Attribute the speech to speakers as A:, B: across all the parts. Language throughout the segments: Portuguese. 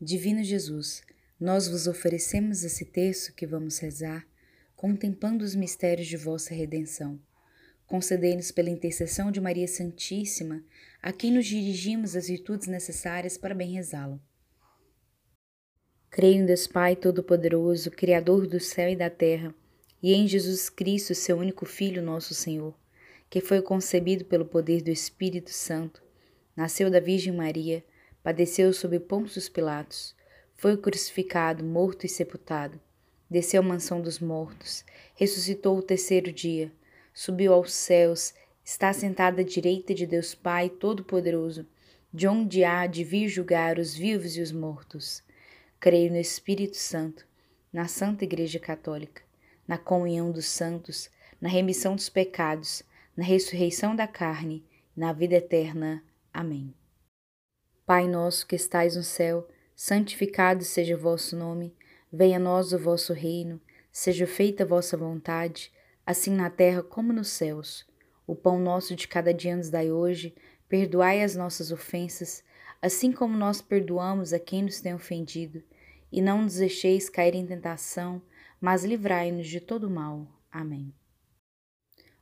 A: Divino Jesus, nós vos oferecemos esse texto que vamos rezar, contemplando os mistérios de vossa redenção. Concedei-nos pela intercessão de Maria Santíssima, a quem nos dirigimos as virtudes necessárias para bem rezá-lo. Creio em Deus Pai Todo-Poderoso, Criador do céu e da terra, e em Jesus Cristo, seu único Filho, nosso Senhor, que foi concebido pelo poder do Espírito Santo, nasceu da Virgem Maria, padeceu sob Pôncio Pilatos, foi crucificado, morto e sepultado, desceu à mansão dos mortos, ressuscitou o terceiro dia, subiu aos céus, está sentado à direita de Deus Pai Todo-Poderoso, de onde há de vir julgar os vivos e os mortos. Creio no Espírito Santo, na Santa Igreja Católica, na comunhão dos santos, na remissão dos pecados, na ressurreição da carne, na vida eterna. Amém. Pai nosso que estais no céu, santificado seja o vosso nome, venha a nós o vosso reino, seja feita a vossa vontade, assim na terra como nos céus. O pão nosso de cada dia nos dai hoje, perdoai as nossas ofensas, assim como nós perdoamos a quem nos tem ofendido, e não nos deixeis cair em tentação, mas livrai-nos de todo mal. Amém.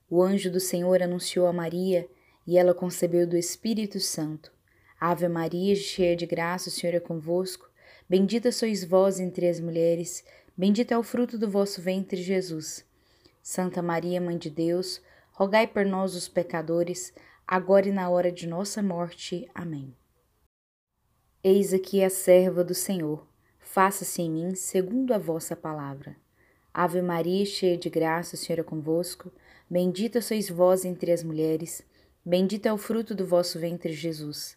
A: O anjo do Senhor anunciou a Maria, e ela concebeu do Espírito Santo. Ave Maria, cheia de graça, o Senhor é convosco. Bendita sois vós entre as mulheres, bendito é o fruto do vosso ventre, Jesus. Santa Maria, Mãe de Deus, rogai por nós, os pecadores, agora e na hora de nossa morte. Amém. Eis aqui a serva do Senhor, faça-se em mim segundo a vossa palavra. Ave Maria, cheia de graça, o Senhor é convosco. Bendita sois vós entre as mulheres, bendito é o fruto do vosso ventre, Jesus.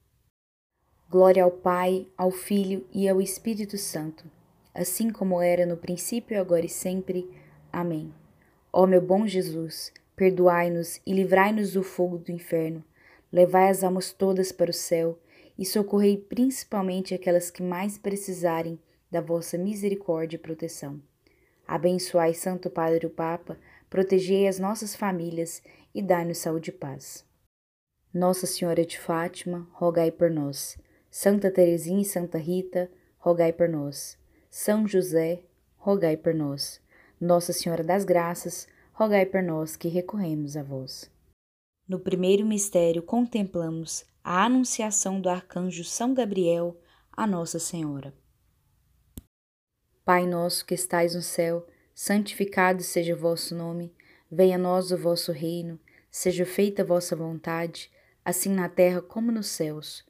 A: Glória ao Pai, ao Filho e ao Espírito Santo, assim como era no princípio, agora e sempre. Amém. Ó meu bom Jesus, perdoai-nos e livrai-nos do fogo do inferno, levai as almas todas para o céu e socorrei principalmente aquelas que mais precisarem da vossa misericórdia e proteção. Abençoai Santo Padre o Papa, protegei as nossas famílias e dai-nos saúde e paz. Nossa Senhora de Fátima, rogai por nós. Santa Teresinha e Santa Rita, rogai por nós. São José, rogai por nós. Nossa Senhora das Graças, rogai por nós que recorremos a vós. No primeiro mistério, contemplamos a anunciação do arcanjo São Gabriel a Nossa Senhora. Pai nosso que estais no céu, santificado seja o vosso nome, venha a nós o vosso reino, seja feita a vossa vontade, assim na terra como nos céus.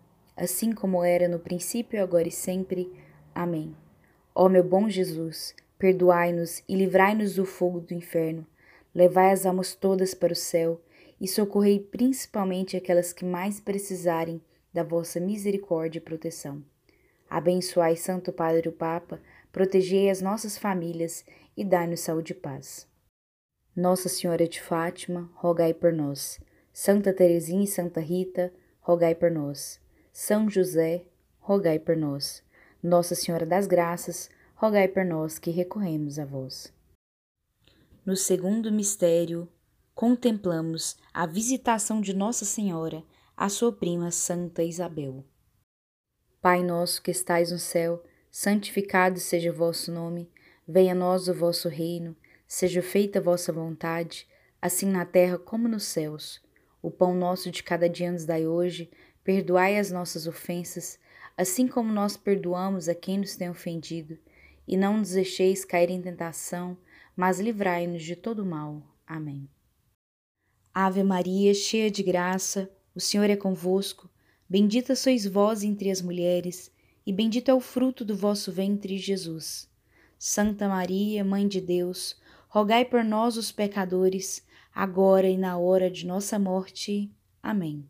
A: assim como era no princípio, agora e sempre. Amém. Ó meu bom Jesus, perdoai-nos e livrai-nos do fogo do inferno, levai as almas todas para o céu e socorrei principalmente aquelas que mais precisarem da vossa misericórdia e proteção. Abençoai Santo Padre o Papa, protegei as nossas famílias e dai-nos saúde e paz. Nossa Senhora de Fátima, rogai por nós. Santa Teresinha e Santa Rita, rogai por nós. São José, rogai por nós. Nossa Senhora das Graças, rogai por nós que recorremos a vós. No segundo mistério, contemplamos a visitação de Nossa Senhora a sua prima Santa Isabel. Pai nosso que estais no céu, santificado seja o vosso nome, venha a nós o vosso reino, seja feita a vossa vontade, assim na terra como nos céus. O pão nosso de cada dia nos dai hoje, perdoai as nossas ofensas, assim como nós perdoamos a quem nos tem ofendido, e não nos deixeis cair em tentação, mas livrai-nos de todo mal. Amém. Ave Maria, cheia de graça, o Senhor é convosco, bendita sois vós entre as mulheres, e bendito é o fruto do vosso ventre, Jesus. Santa Maria, Mãe de Deus, rogai por nós, os pecadores, agora e na hora de nossa morte. Amém.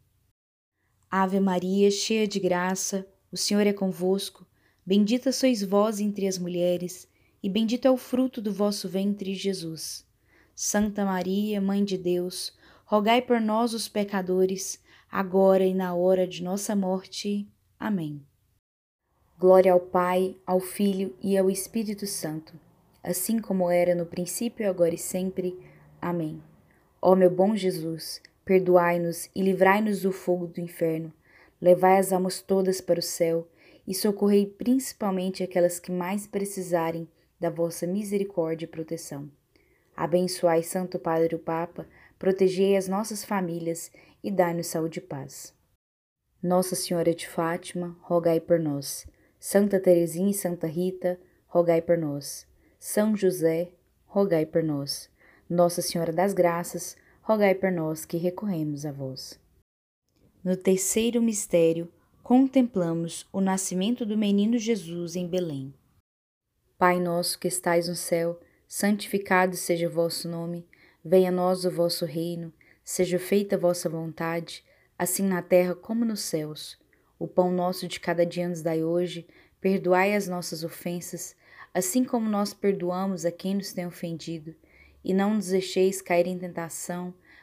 A: Ave Maria, cheia de graça, o Senhor é convosco. Bendita sois vós entre as mulheres, e bendito é o fruto do vosso ventre, Jesus. Santa Maria, Mãe de Deus, rogai por nós, os pecadores, agora e na hora de nossa morte. Amém. Glória ao Pai, ao Filho e ao Espírito Santo, assim como era no princípio, agora e sempre. Amém. Ó meu bom Jesus, perdoai-nos e livrai-nos do fogo do inferno, levai as almas todas para o céu e socorrei principalmente aquelas que mais precisarem da vossa misericórdia e proteção. Abençoai Santo Padre o Papa, protegei as nossas famílias e dai-nos saúde e paz. Nossa Senhora de Fátima, rogai por nós. Santa Teresinha e Santa Rita, rogai por nós. São José, rogai por nós. Nossa Senhora das Graças, rogai por nós que recorremos a vós. No terceiro mistério, contemplamos o nascimento do menino Jesus em Belém. Pai nosso que estais no céu, santificado seja o vosso nome, venha a nós o vosso reino, seja feita a vossa vontade, assim na terra como nos céus. O pão nosso de cada dia nos dai hoje, perdoai as nossas ofensas, assim como nós perdoamos a quem nos tem ofendido, e não nos deixeis cair em tentação,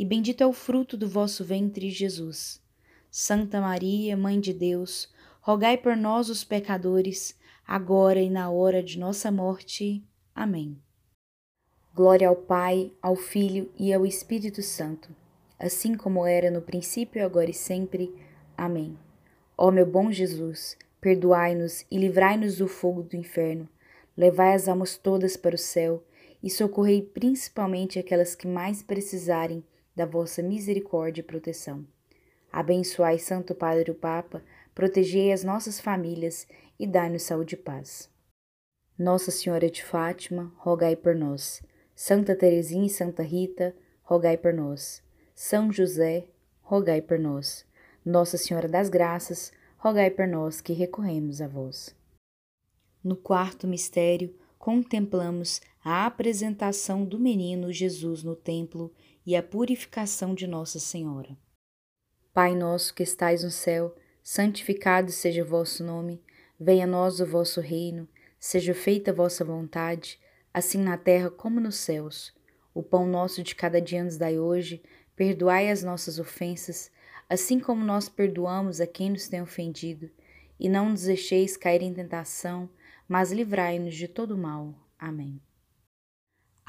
A: e bendito é o fruto do vosso ventre, Jesus. Santa Maria, Mãe de Deus, rogai por nós, os pecadores, agora e na hora de nossa morte. Amém. Glória ao Pai, ao Filho e ao Espírito Santo, assim como era no princípio, agora e sempre. Amém. Ó meu bom Jesus, perdoai-nos e livrai-nos do fogo do inferno, levai as almas todas para o céu e socorrei principalmente aquelas que mais precisarem da vossa misericórdia e proteção. Abençoai Santo Padre o Papa, protegei as nossas famílias e dai-nos saúde e paz. Nossa Senhora de Fátima, rogai por nós. Santa Teresinha e Santa Rita, rogai por nós. São José, rogai por nós. Nossa Senhora das Graças, rogai por nós que recorremos a vós. No quarto mistério, contemplamos a apresentação do menino Jesus no templo e a purificação de Nossa Senhora. Pai nosso que estais no céu, santificado seja o vosso nome, venha a nós o vosso reino, seja feita a vossa vontade, assim na terra como nos céus. O pão nosso de cada dia nos dai hoje, perdoai as nossas ofensas, assim como nós perdoamos a quem nos tem ofendido, e não nos deixeis cair em tentação, mas livrai-nos de todo mal. Amém.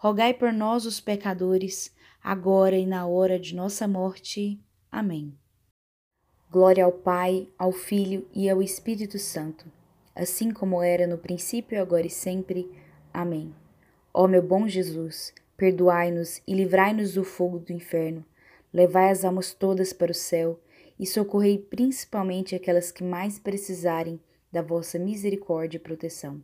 A: rogai por nós, os pecadores, agora e na hora de nossa morte. Amém. Glória ao Pai, ao Filho e ao Espírito Santo, assim como era no princípio, agora e sempre. Amém. Ó meu bom Jesus, perdoai-nos e livrai-nos do fogo do inferno, levai as almas todas para o céu e socorrei principalmente aquelas que mais precisarem da vossa misericórdia e proteção.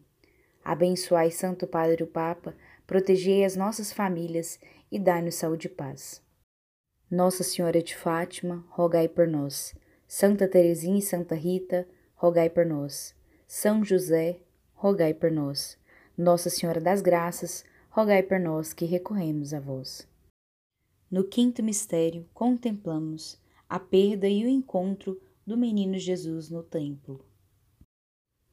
A: Abençoai Santo Padre o Papa, protegei as nossas famílias e dai-nos saúde e paz. Nossa Senhora de Fátima, rogai por nós. Santa Teresinha e Santa Rita, rogai por nós. São José, rogai por nós. Nossa Senhora das Graças, rogai por nós que recorremos a vós. No quinto mistério, contemplamos a perda e o encontro do menino Jesus no templo.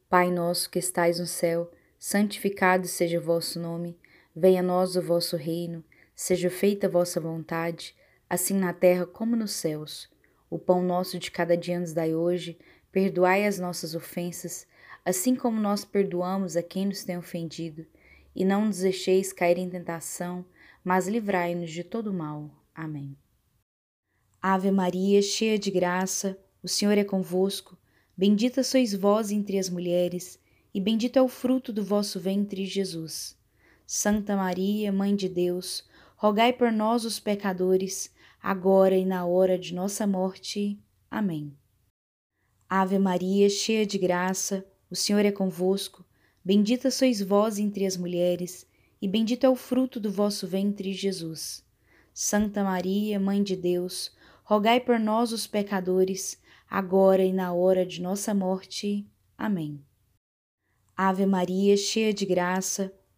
A: Pai nosso que estais no céu, santificado seja o vosso nome, venha a nós o vosso reino, seja feita a vossa vontade, assim na terra como nos céus. O pão nosso de cada dia nos dai hoje, perdoai as nossas ofensas, assim como nós perdoamos a quem nos tem ofendido, e não nos deixeis cair em tentação, mas livrai-nos de todo mal. Amém. Ave Maria, cheia de graça, o Senhor é convosco, bendita sois vós entre as mulheres, e bendito é o fruto do vosso ventre, Jesus. Santa Maria, Mãe de Deus, rogai por nós, os pecadores, agora e na hora de nossa morte. Amém. Ave Maria, cheia de graça, o Senhor é convosco, bendita sois vós entre as mulheres, e bendito é o fruto do vosso ventre, Jesus. Santa Maria, Mãe de Deus, rogai por nós, os pecadores, agora e na hora de nossa morte. Amém. Ave Maria, cheia de graça,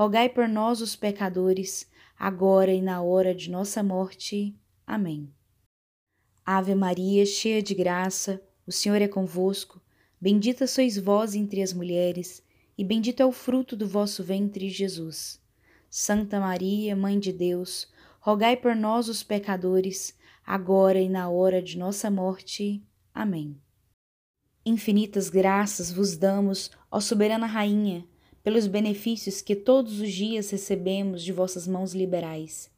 A: rogai por nós, os pecadores, agora e na hora de nossa morte. Amém. Ave Maria, cheia de graça, o Senhor é convosco, bendita sois vós entre as mulheres, e bendito é o fruto do vosso ventre, Jesus. Santa Maria, Mãe de Deus, rogai por nós, os pecadores, agora e na hora de nossa morte. Amém. Infinitas graças vos damos, ó soberana Rainha, pelos benefícios que todos os dias recebemos de vossas mãos liberais.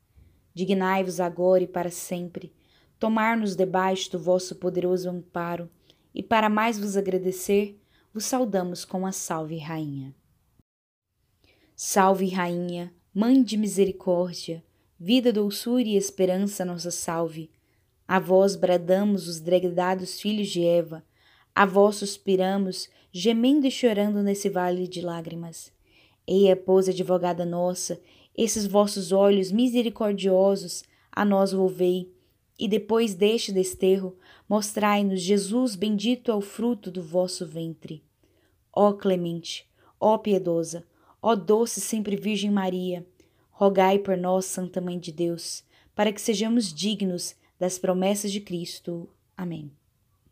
A: Dignai-vos agora e para sempre, tomar-nos debaixo do vosso poderoso amparo, e para mais vos agradecer, vos saudamos com a Salve Rainha. Salve Rainha, Mãe de misericórdia, vida, doçura e esperança, nossa salve. A vós bradamos os degredados filhos de Eva, a vós suspiramos, gemendo e chorando nesse vale de lágrimas. Eia, pois, advogada nossa, esses vossos olhos misericordiosos a nós volvei, e depois deste desterro, mostrai-nos Jesus bendito é o fruto do vosso ventre. Ó clemente, ó piedosa, ó doce sempre Virgem Maria, rogai por nós, Santa Mãe de Deus, para que sejamos dignos das promessas de Cristo. Amém.